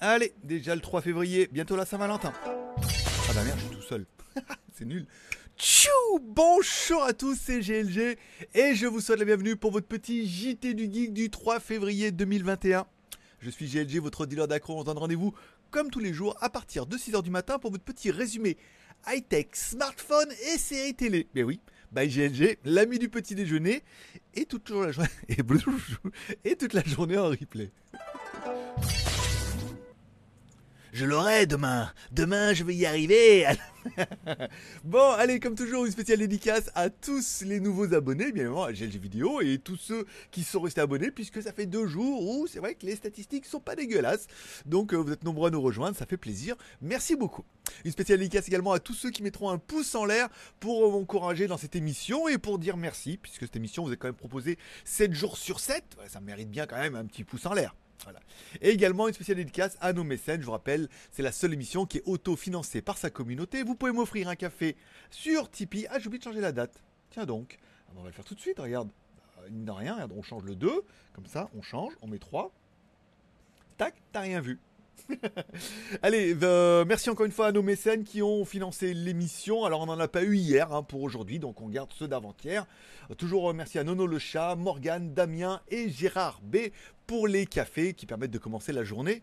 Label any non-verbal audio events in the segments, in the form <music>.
Allez, déjà le 3 février, bientôt la Saint-Valentin. Ah bah merde, je suis tout seul. <laughs> c'est nul. Tchou Bonjour à tous, c'est GLG et je vous souhaite la bienvenue pour votre petit JT du Geek du 3 février 2021. Je suis GLG, votre dealer d'accro. On se donne rendez-vous comme tous les jours à partir de 6h du matin pour votre petit résumé high-tech, smartphone et séries télé. Mais oui, by GLG, l'ami du petit déjeuner et toute la journée <laughs> <laughs> et toute la journée en replay. Je l'aurai demain. Demain, je vais y arriver. <laughs> bon, allez, comme toujours, une spéciale dédicace à tous les nouveaux abonnés, bien évidemment, à GLG Vidéo, et tous ceux qui sont restés abonnés, puisque ça fait deux jours où c'est vrai que les statistiques sont pas dégueulasses. Donc, euh, vous êtes nombreux à nous rejoindre, ça fait plaisir. Merci beaucoup. Une spéciale dédicace également à tous ceux qui mettront un pouce en l'air pour m'encourager dans cette émission et pour dire merci, puisque cette émission vous est quand même proposée 7 jours sur 7. ça mérite bien quand même un petit pouce en l'air. Et également une spéciale dédicace à nos mécènes. Je vous rappelle, c'est la seule émission qui est auto-financée par sa communauté. Vous pouvez m'offrir un café sur Tipeee. Ah, j'ai oublié de changer la date. Tiens donc. Ah, on va le faire tout de suite, regarde. Euh, rien, regarde, on change le 2. Comme ça, on change, on met 3. Tac, t'as rien vu. <laughs> Allez, euh, merci encore une fois à nos mécènes qui ont financé l'émission. Alors on n'en a pas eu hier hein, pour aujourd'hui, donc on garde ceux d'avant-hier. Euh, toujours merci à Nono le chat, Morgane, Damien et Gérard B pour les cafés qui permettent de commencer la journée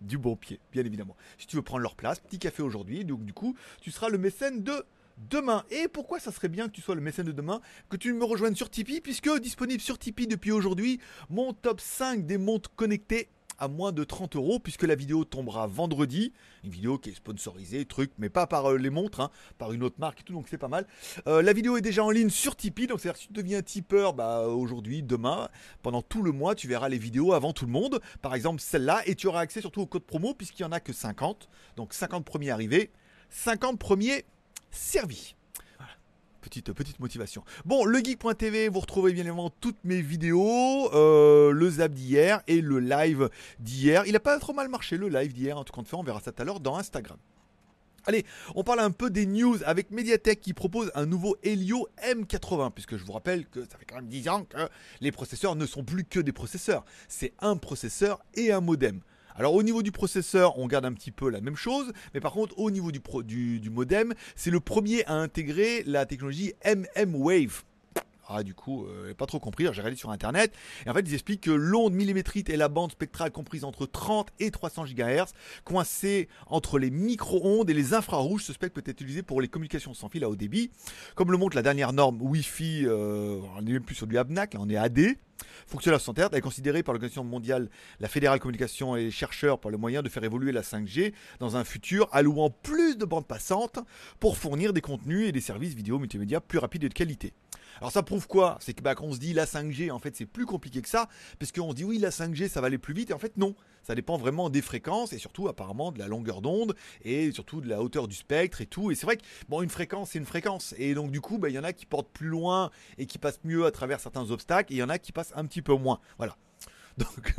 du bon pied, bien évidemment. Si tu veux prendre leur place, petit café aujourd'hui, donc du coup, tu seras le mécène de demain. Et pourquoi ça serait bien que tu sois le mécène de demain, que tu me rejoignes sur Tipeee, puisque disponible sur Tipeee depuis aujourd'hui, mon top 5 des montres connectées à moins de 30 euros puisque la vidéo tombera vendredi. Une vidéo qui est sponsorisée, truc, mais pas par euh, les montres, hein, par une autre marque et tout, donc c'est pas mal. Euh, la vidéo est déjà en ligne sur Tipeee, donc c'est-à-dire si tu deviens tipeur bah, aujourd'hui, demain, pendant tout le mois, tu verras les vidéos avant tout le monde. Par exemple celle-là, et tu auras accès surtout au code promo puisqu'il n'y en a que 50. Donc 50 premiers arrivés, 50 premiers servis. Petite, petite motivation. Bon, le geek.tv, vous retrouvez bien évidemment toutes mes vidéos, euh, le zap d'hier et le live d'hier. Il n'a pas trop mal marché le live d'hier, en tout cas, on verra ça tout à l'heure dans Instagram. Allez, on parle un peu des news avec Mediatek qui propose un nouveau Helio M80, puisque je vous rappelle que ça fait quand même 10 ans que les processeurs ne sont plus que des processeurs. C'est un processeur et un modem. Alors au niveau du processeur, on garde un petit peu la même chose, mais par contre au niveau du, modem, c'est le premier à intégrer la technologie MM Wave. Ah, du coup, euh, pas trop compris, j'ai regardé sur internet. Et en fait, ils expliquent que l'onde millimétrite est la bande spectrale comprise entre 30 et 300 GHz, coincée entre les micro-ondes et les infrarouges, ce spectre peut être utilisé pour les communications sans fil à haut débit. Comme le montre la dernière norme Wi-Fi, euh, on n'est même plus sur du ABNAC, on est AD. Fonctionnaire sanitaire est considérée par l'Organisation mondiale, la Fédérale Communication et les chercheurs pour le moyen de faire évoluer la 5G dans un futur allouant plus de bandes passantes pour fournir des contenus et des services vidéo multimédia plus rapides et de qualité. Alors ça prouve quoi? C'est que bah, quand on se dit la 5G, en fait c'est plus compliqué que ça, parce qu'on se dit oui la 5G ça va aller plus vite, et en fait non. Ça dépend vraiment des fréquences et surtout apparemment de la longueur d'onde et surtout de la hauteur du spectre et tout. Et c'est vrai que bon une fréquence c'est une fréquence et donc du coup bah, il y en a qui portent plus loin et qui passent mieux à travers certains obstacles et il y en a qui passent un petit peu moins. Voilà. <laughs> Donc,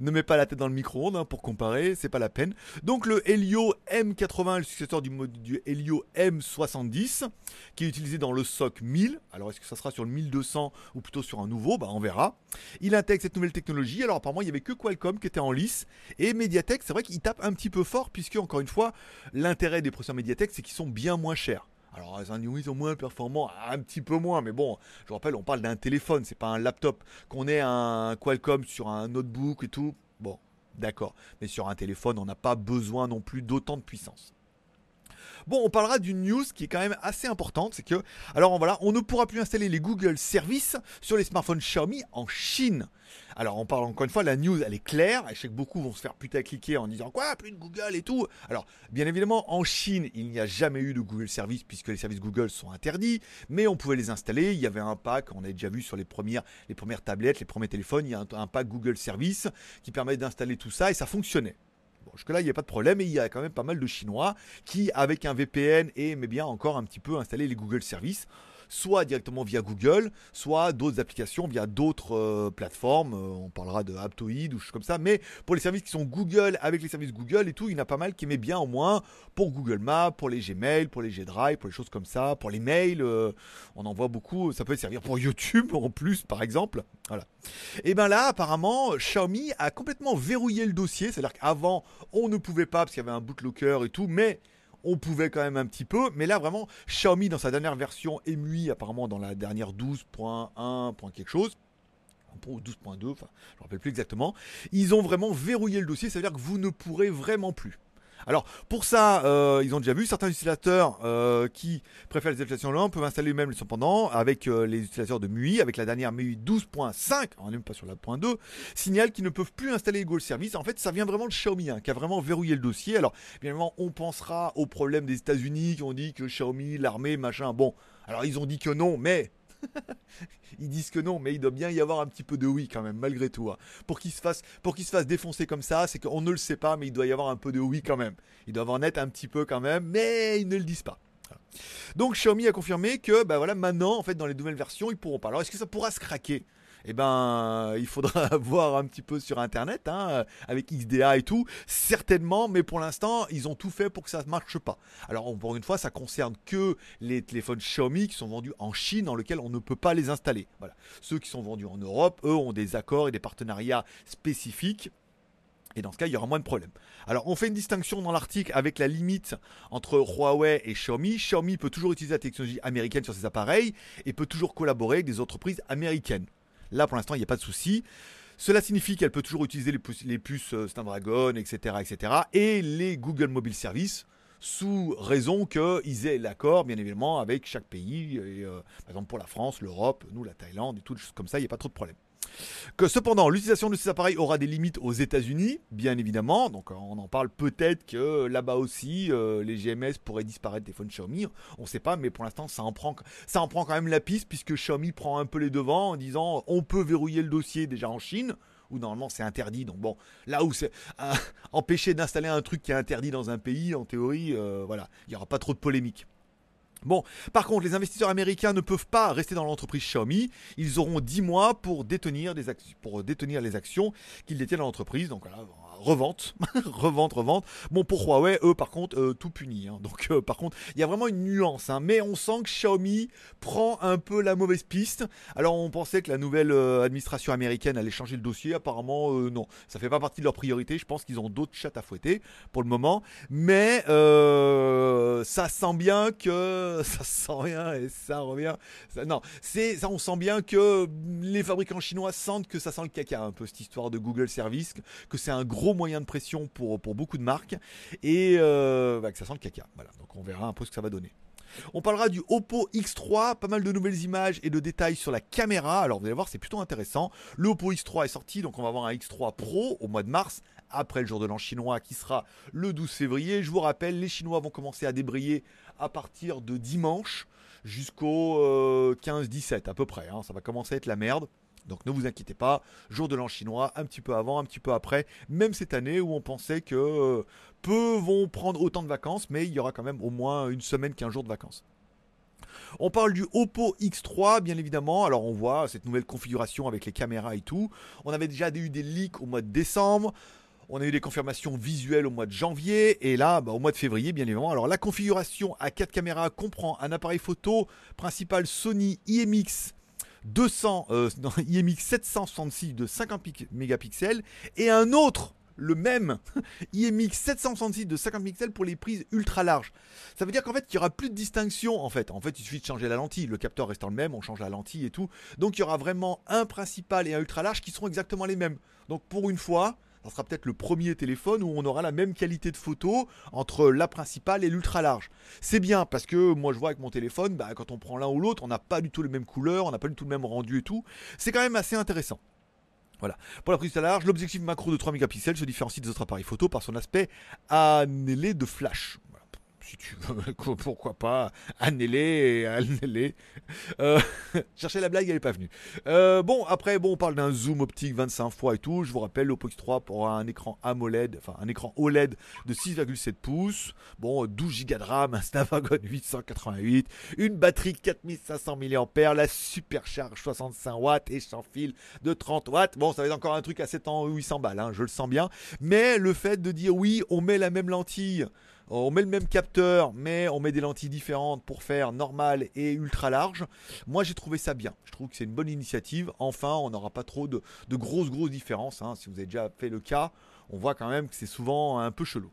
ne mets pas la tête dans le micro-ondes hein, pour comparer, c'est pas la peine. Donc, le Helio M80, le successeur du, du Helio M70, qui est utilisé dans le SOC 1000. Alors, est-ce que ça sera sur le 1200 ou plutôt sur un nouveau? Bah, on verra. Il intègre cette nouvelle technologie. Alors, apparemment, il n'y avait que Qualcomm qui était en lice. Et Mediatek, c'est vrai qu'il tape un petit peu fort, puisque, encore une fois, l'intérêt des processeurs Mediatek, c'est qu'ils sont bien moins chers. Alors, les ils sont moins performants, un petit peu moins, mais bon, je vous rappelle, on parle d'un téléphone, c'est pas un laptop. Qu'on ait un Qualcomm sur un notebook et tout, bon, d'accord. Mais sur un téléphone, on n'a pas besoin non plus d'autant de puissance. Bon, on parlera d'une news qui est quand même assez importante, c'est que, alors voilà, on ne pourra plus installer les Google Services sur les smartphones Xiaomi en Chine. Alors on parle encore une fois, la news elle est claire, je sais que beaucoup vont se faire cliquer en disant quoi, plus de Google et tout. Alors bien évidemment en Chine il n'y a jamais eu de Google Service puisque les services Google sont interdits, mais on pouvait les installer, il y avait un pack, on a déjà vu sur les premières, premières tablettes, les premiers téléphones, il y a un pack Google Service qui permet d'installer tout ça et ça fonctionnait. Jusque-là, il n'y a pas de problème et il y a quand même pas mal de Chinois qui, avec un VPN, et mais bien encore un petit peu installer les Google Services. Soit directement via Google, soit d'autres applications via d'autres euh, plateformes. Euh, on parlera de Aptoid ou choses comme ça. Mais pour les services qui sont Google, avec les services Google et tout, il y en a pas mal qui met bien au moins pour Google Maps, pour les Gmail, pour les G-Drive, pour les choses comme ça, pour les mails. Euh, on en voit beaucoup. Ça peut servir pour <laughs> YouTube en plus, par exemple. Voilà. Et bien là, apparemment, Xiaomi a complètement verrouillé le dossier. C'est-à-dire qu'avant, on ne pouvait pas parce qu'il y avait un bootlocker et tout, mais on pouvait quand même un petit peu, mais là vraiment, Xiaomi dans sa dernière version MUI, apparemment dans la dernière 12.1. quelque chose, ou 12.2, enfin je ne me rappelle plus exactement, ils ont vraiment verrouillé le dossier, ça veut dire que vous ne pourrez vraiment plus. Alors pour ça, euh, ils ont déjà vu certains utilisateurs euh, qui préfèrent les applications LAN peuvent installer eux-mêmes cependant avec euh, les utilisateurs de MUI, avec la dernière MUI 12.5, on n'est même pas sur la point 2, signalent qu'ils ne peuvent plus installer Google Service. En fait, ça vient vraiment de Xiaomi hein, qui a vraiment verrouillé le dossier. Alors bien évidemment, on pensera au problème des États-Unis qui ont dit que Xiaomi, l'armée, machin. Bon, alors ils ont dit que non, mais <laughs> Ils disent que non, mais il doit bien y avoir un petit peu de oui quand même, malgré tout. Hein. Pour qu'il se fasse, pour qu'il se défoncer comme ça, c'est qu'on ne le sait pas, mais il doit y avoir un peu de oui quand même. Ils doivent en être un petit peu quand même, mais ils ne le disent pas. Donc Xiaomi a confirmé que bah voilà maintenant en fait dans les nouvelles versions ils pourront pas. Alors est-ce que ça pourra se craquer? Eh ben, il faudra <laughs> voir un petit peu sur Internet, hein, avec XDA et tout, certainement, mais pour l'instant, ils ont tout fait pour que ça ne marche pas. Alors, encore une fois, ça concerne que les téléphones Xiaomi qui sont vendus en Chine, dans lesquels on ne peut pas les installer. Voilà. Ceux qui sont vendus en Europe, eux, ont des accords et des partenariats spécifiques. Et dans ce cas, il y aura moins de problèmes. Alors, on fait une distinction dans l'article avec la limite entre Huawei et Xiaomi. Xiaomi peut toujours utiliser la technologie américaine sur ses appareils et peut toujours collaborer avec des entreprises américaines. Là, pour l'instant, il n'y a pas de souci. Cela signifie qu'elle peut toujours utiliser les puces, euh, Snapdragon, etc., etc., et les Google Mobile Service sous raison qu'ils aient l'accord, bien évidemment, avec chaque pays. Euh, par exemple, pour la France, l'Europe, nous, la Thaïlande, et tout, comme ça, il n'y a pas trop de problème. Que cependant, l'utilisation de ces appareils aura des limites aux États-Unis, bien évidemment. Donc, on en parle peut-être que là-bas aussi, euh, les GMS pourraient disparaître des phones Xiaomi. On ne sait pas, mais pour l'instant, ça en prend, quand même la piste puisque Xiaomi prend un peu les devants en disant on peut verrouiller le dossier déjà en Chine où normalement c'est interdit. Donc bon, là où c'est <laughs> empêcher d'installer un truc qui est interdit dans un pays, en théorie, euh, voilà, il n'y aura pas trop de polémique. Bon, par contre, les investisseurs américains ne peuvent pas rester dans l'entreprise Xiaomi. Ils auront 10 mois pour détenir, les actions qu'ils détiennent dans l'entreprise. Revente, <laughs> revente, revente. Bon, pour Huawei, eux, par contre, euh, tout puni. Hein. Donc, euh, par contre, il y a vraiment une nuance. Hein. Mais on sent que Xiaomi prend un peu la mauvaise piste. Alors, on pensait que la nouvelle euh, administration américaine allait changer le dossier. Apparemment, non. Ça fait pas partie de leur priorité. Je pense qu'ils ont d'autres chats à fouetter pour le moment. Mais ça sent bien que <laughs> ça sent rien et ça revient. non, c'est ça. On sent bien que les fabricants chinois sentent que ça sent le caca un peu cette histoire de Google Service, que c'est un gros moyen de pression pour, beaucoup de marques et euh, bah, que ça sent le caca. Donc on verra un peu ce que ça va donner. On parlera du Oppo X3, pas mal de nouvelles images et de détails sur la caméra. Alors vous allez voir, c'est plutôt intéressant. Le Oppo X3 est sorti, donc on va avoir un X3 Pro au mois de mars, après le jour de l'an chinois qui sera le 12 février. Je vous rappelle, les Chinois vont commencer à débrayer à partir de dimanche jusqu'au 15-17 euh, à peu près. Hein. Ça va commencer à être la merde. Donc ne vous inquiétez pas, jour de l'an chinois, un petit peu avant, un petit peu après, même cette année où on pensait que euh, peu vont prendre autant de vacances, mais il y aura quand même au moins une semaine, qu'un jour de vacances. On parle du Oppo X3, bien évidemment. Alors on voit cette nouvelle configuration avec les caméras et tout. On avait déjà eu des leaks au mois de décembre. On a eu des confirmations visuelles au mois de janvier et là, bah, au mois de février, bien évidemment. Alors la configuration à 4 caméras comprend un appareil photo principal Sony IMX 200, euh, <laughs> IMX 766 de 50 mégapixels et un autre le même <laughs> IMX 766 de 50 pixels pour les prises ultra larges. Ça veut dire qu'en fait, il n'y aura plus de distinction en fait. En fait, il suffit de changer la lentille, le capteur restant le même, on change la lentille et tout. Donc il y aura vraiment un principal et un ultra large qui seront exactement les mêmes. Donc pour une fois, ça sera peut-être le premier téléphone où on aura la même qualité de photo entre la principale et l'ultra large. C'est bien parce que moi je vois avec mon téléphone, bah, quand on prend l'un ou l'autre, on n'a pas du tout les mêmes couleurs, on n'a pas du tout le même rendu et tout. C'est quand même assez intéressant. Voilà. Pour la prise à large, l'objectif macro de 3 mégapixels se différencie des autres appareils photo par son aspect annelé de flash si tu veux, <laughs> pourquoi pas, annulé, <laughs> annulé. Euh, <laughs> chercher la blague, elle n'est pas venue. Euh, bon, après, bon, on parle d'un zoom optique 25 fois et tout. Je vous rappelle, l'Oppo X3 pour un écran AMOLED, enfin un écran OLED de 6,7 pouces. Bon, 12 Go de RAM, un Snapdragon 888, une batterie 4500 mAh, la supercharge 65 watts et sans fil de 30 watts. Bon, ça va être encore un truc à 700 ou 800 balles, hein, je le sens bien. Mais le fait de dire oui, on met la même lentille on met le même capteur, mais on met des lentilles différentes pour faire normal et ultra large. Moi, j'ai trouvé ça bien. Je trouve que c'est une bonne initiative. Enfin, on n'aura pas trop de, grosses, grosses différences. Hein. Si vous avez déjà fait le cas, on voit quand même que c'est souvent un peu chelou.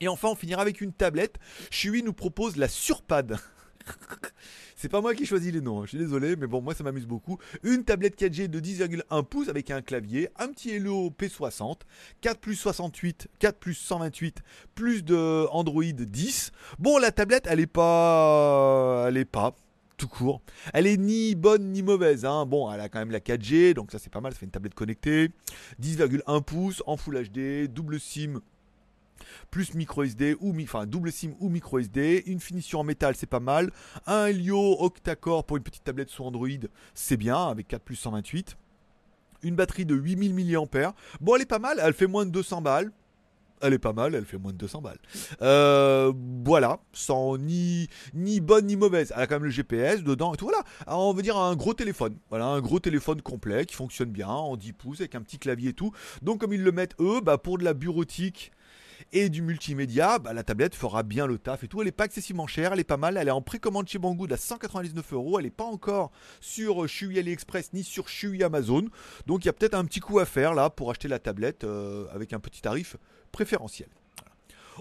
Et enfin, on finira avec une tablette. Shui nous propose la Surpad. <laughs> C'est pas moi qui choisis les noms, hein. je suis désolé, mais bon, moi ça m'amuse beaucoup. Une tablette 4G de 10,1 pouces avec un clavier, un petit Hello P60, 4 plus 68, 4 plus 128, plus de Android 10. Bon, la tablette, elle est pas. Elle est pas tout court. Elle est ni bonne ni mauvaise. Hein. Bon, elle a quand même la 4G, donc ça c'est pas mal, ça fait une tablette connectée. 10,1 pouces en Full HD, double SIM plus micro SD ou enfin double SIM ou micro SD, une finition en métal c'est pas mal, un Helio octa-core pour une petite tablette sous Android c'est bien avec 4 plus 128, une batterie de 8000 mAh, bon elle est pas mal, elle fait moins de 200 balles, elle est pas mal, elle fait moins de 200 balles. Euh, voilà, sans ni, bonne ni mauvaise. Elle a quand même le GPS dedans et tout. Voilà, on veut dire un gros téléphone. Voilà, un gros téléphone complet qui fonctionne bien en 10 pouces avec un petit clavier et tout. Donc, comme ils le mettent eux, bah, pour de la bureautique et du multimédia, bah, la tablette fera bien le taf et tout. Elle n'est pas excessivement chère, elle est pas mal. Elle est en précommande chez Banggood à 199 euros. Elle n'est pas encore sur Shui AliExpress ni sur Shui Amazon. Donc il y a peut-être un petit coup à faire là pour acheter la tablette euh, avec un petit tarif préférentiel.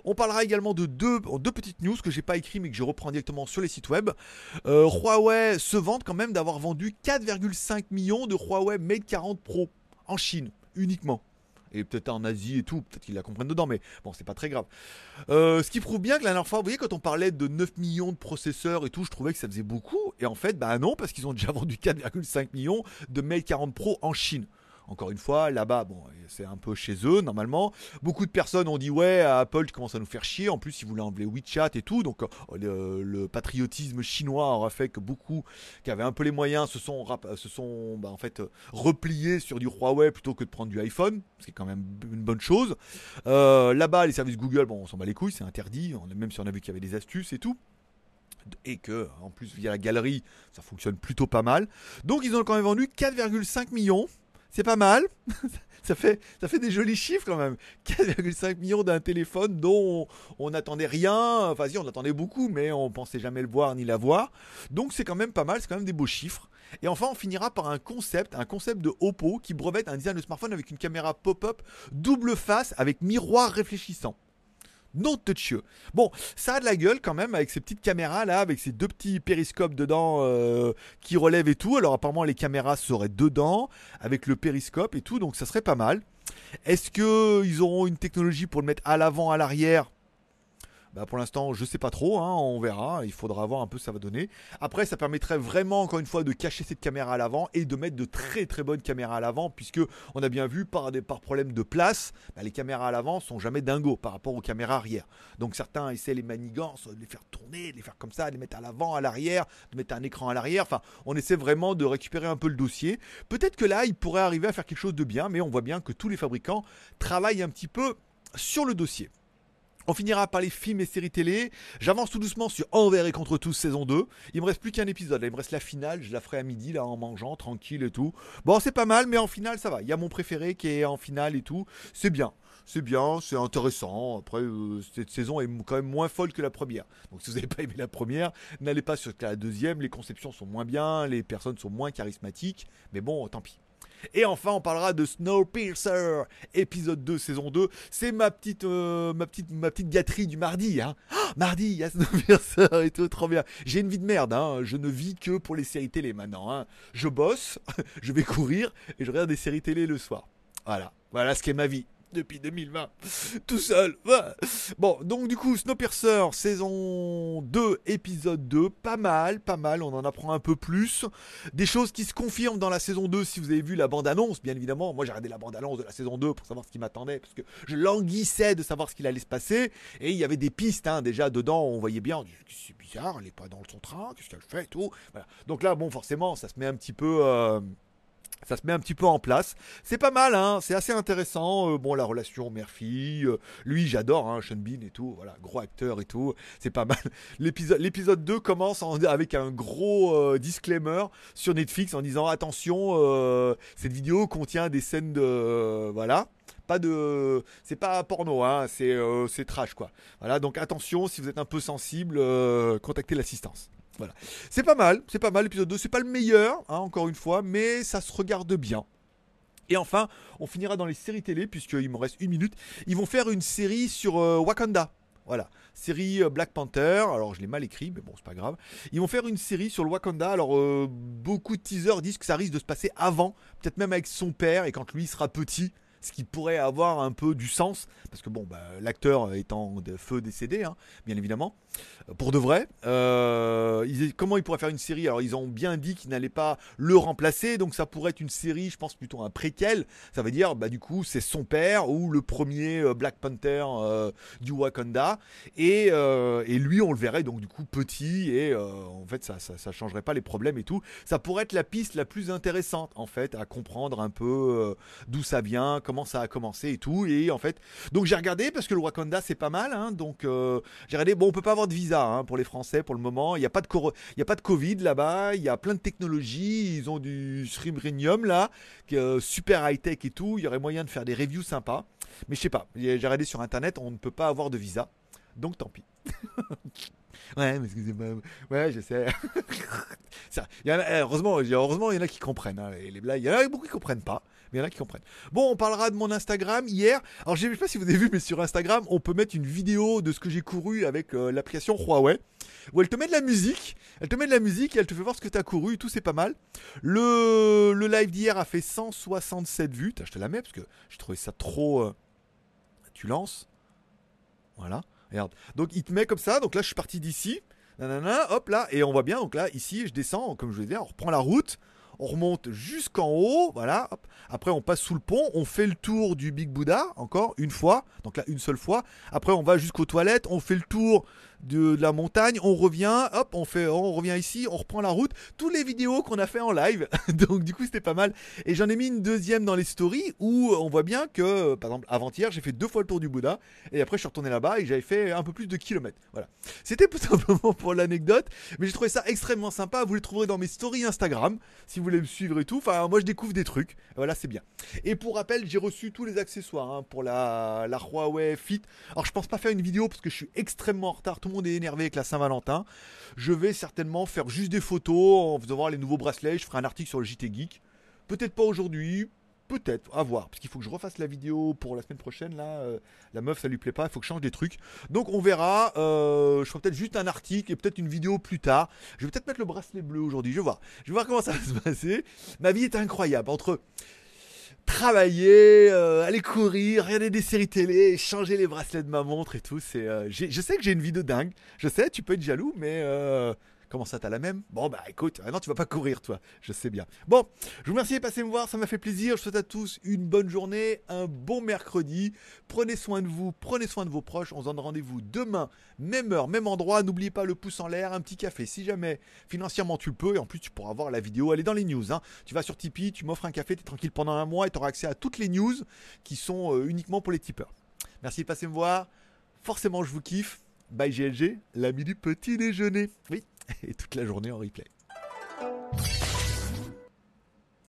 On parlera également de deux, petites news que j'ai pas écrit mais que je reprends directement sur les sites web. Euh, Huawei se vante quand même d'avoir vendu 4,5 millions de Huawei Mate 40 Pro en Chine uniquement et peut-être en Asie et tout, peut-être qu'ils la comprennent dedans, mais bon, c'est pas très grave. Euh, ce qui prouve bien que la dernière fois, vous voyez, quand on parlait de 9 millions de processeurs et tout, je trouvais que ça faisait beaucoup, et en fait, bah non, parce qu'ils ont déjà <laughs> vendu 4,5 millions de Mate 40 Pro en Chine. Encore une fois, là-bas, c'est un peu chez eux normalement. Beaucoup de personnes ont dit ouais, Apple commence à nous faire chier. En plus, ils voulaient enlever WeChat et tout. Donc euh, le, patriotisme chinois aura fait que beaucoup qui avaient un peu les moyens se sont, se sont bah, en fait repliés sur du Huawei plutôt que de prendre du iPhone, ce qui est quand même une bonne chose. Euh, là-bas, les services Google, bon, on s'en bat les couilles, c'est interdit. Même si on a vu qu'il y avait des astuces et tout et que en plus via la galerie ça fonctionne plutôt pas mal. Donc ils ont quand même vendu 4,5 millions c'est pas mal. <laughs> ça, fait, des jolis chiffres quand même. <laughs> 4,5 millions d'un téléphone dont on n'attendait rien. Enfin, si, on attendait beaucoup, mais on pensait jamais le voir ni l'avoir. Donc, c'est quand même pas mal. C'est quand même des beaux chiffres. Et enfin, on finira par un concept, un concept de Oppo qui brevette un design de smartphone avec une caméra pop-up double face avec miroir réfléchissant non touchieux. Bon, ça a de la gueule quand même avec ces petites caméras là, avec ces deux petits périscopes dedans euh, qui relèvent et tout. Alors apparemment les caméras seraient dedans avec le périscope et tout, donc ça serait pas mal. Est-ce qu'ils auront une technologie pour le mettre à l'avant, à l'arrière bah, pour l'instant, je sais pas trop, hein, on verra, il faudra voir un peu ce que ça va donner. Après, ça permettrait vraiment, encore une fois, de cacher cette caméra à l'avant et de mettre de très très bonnes caméras à l'avant, puisque on a bien vu par problème de place, bah, les caméras à l'avant sont jamais dingos par rapport aux caméras arrière. Donc certains essaient les manigances, de les faire tourner, de les faire comme ça, de les mettre à l'avant, à l'arrière, de mettre un écran à l'arrière. Enfin, on essaie vraiment de récupérer un peu le dossier. Peut-être que là, il pourrait arriver à faire quelque chose de bien, mais on voit bien que tous les fabricants travaillent un petit peu sur le dossier. On finira par les films et séries télé. J'avance tout doucement sur Envers et contre tous saison 2. Il me reste plus qu'un épisode. il me reste la finale. Je la ferai à midi là en mangeant tranquille et tout. Bon, c'est pas mal, mais en finale ça va. Il y a mon préféré qui est en finale et tout. C'est bien. C'est bien, c'est intéressant. Après, euh, cette saison est quand même moins folle que la première. Donc si vous n'avez pas aimé la première, n'allez pas sur la deuxième. Les conceptions sont moins bien, les personnes sont moins charismatiques. Mais bon, tant pis. Et enfin, on parlera de Snowpiercer, épisode 2, saison 2. C'est ma petite, euh, ma petite, ma petite gâterie du mardi. Hein. Ah, mardi, il y a <laughs> Snowpiercer et tout, trop bien. J'ai une vie de merde. Hein. Je ne vis que pour les séries télé maintenant. Hein. Je bosse, <laughs> je vais courir et je regarde des séries télé le soir. Voilà, voilà ce qu'est ma vie. Depuis 2020. Tout seul. Bon, donc du coup, Snowpiercer, saison 2, épisode 2. Pas mal, pas mal. On en apprend un peu plus. Des choses qui se confirment dans la saison 2 si vous avez vu la bande-annonce, bien évidemment. Moi, j'ai regardé la bande-annonce de la saison 2 pour savoir ce qui m'attendait. Parce que je languissais de savoir ce qu'il allait se passer. Et il y avait des pistes, hein, déjà dedans. On voyait bien. C'est bizarre, elle n'est pas dans son train. Qu'est-ce qu'elle fait et tout? Donc là, bon, forcément, ça se met un petit peu. Euh, ça se met un petit peu en place. C'est pas mal, hein c'est assez intéressant. Euh, bon, la relation mère-fille, euh, lui j'adore, hein, Sean Bean et tout, voilà, gros acteur et tout, c'est pas mal. <laughs> L'épisode, l'épisode 2 commence avec un gros euh, disclaimer sur Netflix en disant attention, cette vidéo contient des scènes de... voilà. Pas de, c'est pas porno, hein, c'est, c'est trash quoi. Voilà, donc attention, si vous êtes un peu sensible, contactez l'assistance. C'est pas mal, c'est pas mal. L'épisode 2, c'est pas le meilleur, hein, encore une fois, mais ça se regarde bien. Et enfin, on finira dans les séries télé, puisqu'il me reste une minute. Ils vont faire une série sur euh, Wakanda. Voilà, série euh, Black Panther. Alors je l'ai mal écrit, mais bon, c'est pas grave. Ils vont faire une série sur le Wakanda. Alors euh, beaucoup de teasers disent que ça risque de se passer avant, peut-être même avec son père et quand lui sera petit ce qui pourrait avoir un peu du sens, parce que bon, bah, l'acteur étant de feu décédé, hein, bien évidemment, euh, pour de vrai. Euh, comment ils pourraient faire une série? Alors ils ont bien dit qu'ils n'allaient pas le remplacer, donc ça pourrait être une série, je pense plutôt un préquel. Ça veut dire, bah du coup, c'est son père ou le premier euh, Black Panther du Wakanda, et, et, lui on le verrait donc du coup petit et en fait ça, ça, ça, changerait pas les problèmes et tout. Ça pourrait être la piste la plus intéressante en fait à comprendre un peu d'où ça vient, comment ça a commencé et tout. Et en fait, donc j'ai regardé parce que le Wakanda c'est pas mal. Hein, donc euh, j'ai regardé. Bon, on peut pas avoir de visa hein, pour les Français pour le moment. Il n'y a pas de il y a pas de Covid là-bas. Il y a plein de technologies. Ils ont du Srimrinium là, super high tech et tout. Il y aurait moyen de faire des reviews sympas. Mais je sais pas. J'ai regardé sur internet, on ne peut pas avoir de visa. Donc tant pis. <laughs> Ouais, mais excusez-moi. Ouais, je sais. <laughs> Ça, y heureusement, heureusement, il y en a qui comprennent hein, les, blagues. Il y en a beaucoup qui comprennent pas, mais il y en a qui comprennent. Bon, on parlera de mon Instagram hier. Alors, je sais pas si vous avez vu, mais sur Instagram, on peut mettre une vidéo de ce que j'ai couru avec euh, l'application Huawei, où elle te met de la musique. Elle te met de la musique et elle te fait voir ce que tu as couru et tout, c'est pas mal. Le, le live d'hier a fait 167 vues. je te la mets parce que j'ai trouvé ça trop. Euh, tu lances. Voilà. Regarde. Donc il te met comme ça. Donc là, je suis parti d'ici. Hop là. Et on voit bien. Donc là, ici, je descends. Comme je vous dit, on reprend la route. On remonte jusqu'en haut. Voilà. Après, on passe sous le pont. On fait le tour du Big Buddha. Encore une fois. Donc là, une seule fois. Après, on va jusqu'aux toilettes. On fait le tour de, la montagne, on revient, hop, on fait, on revient ici, on reprend la route. Tous les vidéos qu'on a fait en live, <laughs> donc du coup c'était pas mal. Et j'en ai mis une deuxième dans les stories où on voit bien que, par exemple, avant-hier, j'ai fait deux fois le tour du Bouddha et après je suis retourné là-bas et j'avais fait un peu plus de kilomètres. Voilà. C'était tout <laughs> simplement pour l'anecdote, mais j'ai trouvé ça extrêmement sympa. Vous les trouverez dans mes stories Instagram si vous voulez me suivre et tout. Enfin, moi je découvre des trucs. Voilà, c'est bien. Et pour rappel, j'ai reçu tous les accessoires hein, pour la, la Huawei Fit. Alors je pense pas faire une vidéo parce que je suis extrêmement en retard tout le monde est énervé avec la Saint-Valentin. Je vais certainement faire juste des photos en faisant voir les nouveaux bracelets. Je ferai un article sur le JT Geek. Peut-être pas aujourd'hui, Peut-être, à voir, parce qu'il faut que je refasse la vidéo pour la semaine prochaine. Là, euh, la meuf, ça lui plaît pas, il faut que je change des trucs. Donc, on verra. Euh, je ferai peut-être juste un article et peut-être une vidéo plus tard. Je vais peut-être mettre le bracelet bleu aujourd'hui. Je vais voir. Je vais voir comment ça va se passer. Ma vie est incroyable. Entre travailler, euh, aller courir, regarder des séries télé, changer les bracelets de ma montre et tout. C'est, euh, je sais que j'ai une vie de dingue. Je sais, tu peux être jaloux, mais euh, Comment ça, t'as la même? Bon, bah écoute, non, tu vas pas courir, toi. Je sais bien. Bon, je vous remercie de passer me voir, ça m'a fait plaisir. Je souhaite à tous une bonne journée, un bon mercredi. Prenez soin de vous, prenez soin de vos proches. On se donne rendez-vous demain, même heure, même endroit. N'oubliez pas le pouce en l'air, un petit café. Si jamais financièrement tu peux, et en plus tu pourras voir la vidéo, elle est dans les news. Hein. Tu vas sur Tipeee, tu m'offres un café, tu es tranquille pendant un mois et tu auras accès à toutes les news qui sont euh, uniquement pour les tipeurs. Merci de passer me voir. Forcément, je vous kiffe. Bye GLG, l'ami du petit déjeuner. Oui <laughs> et toute la journée en replay.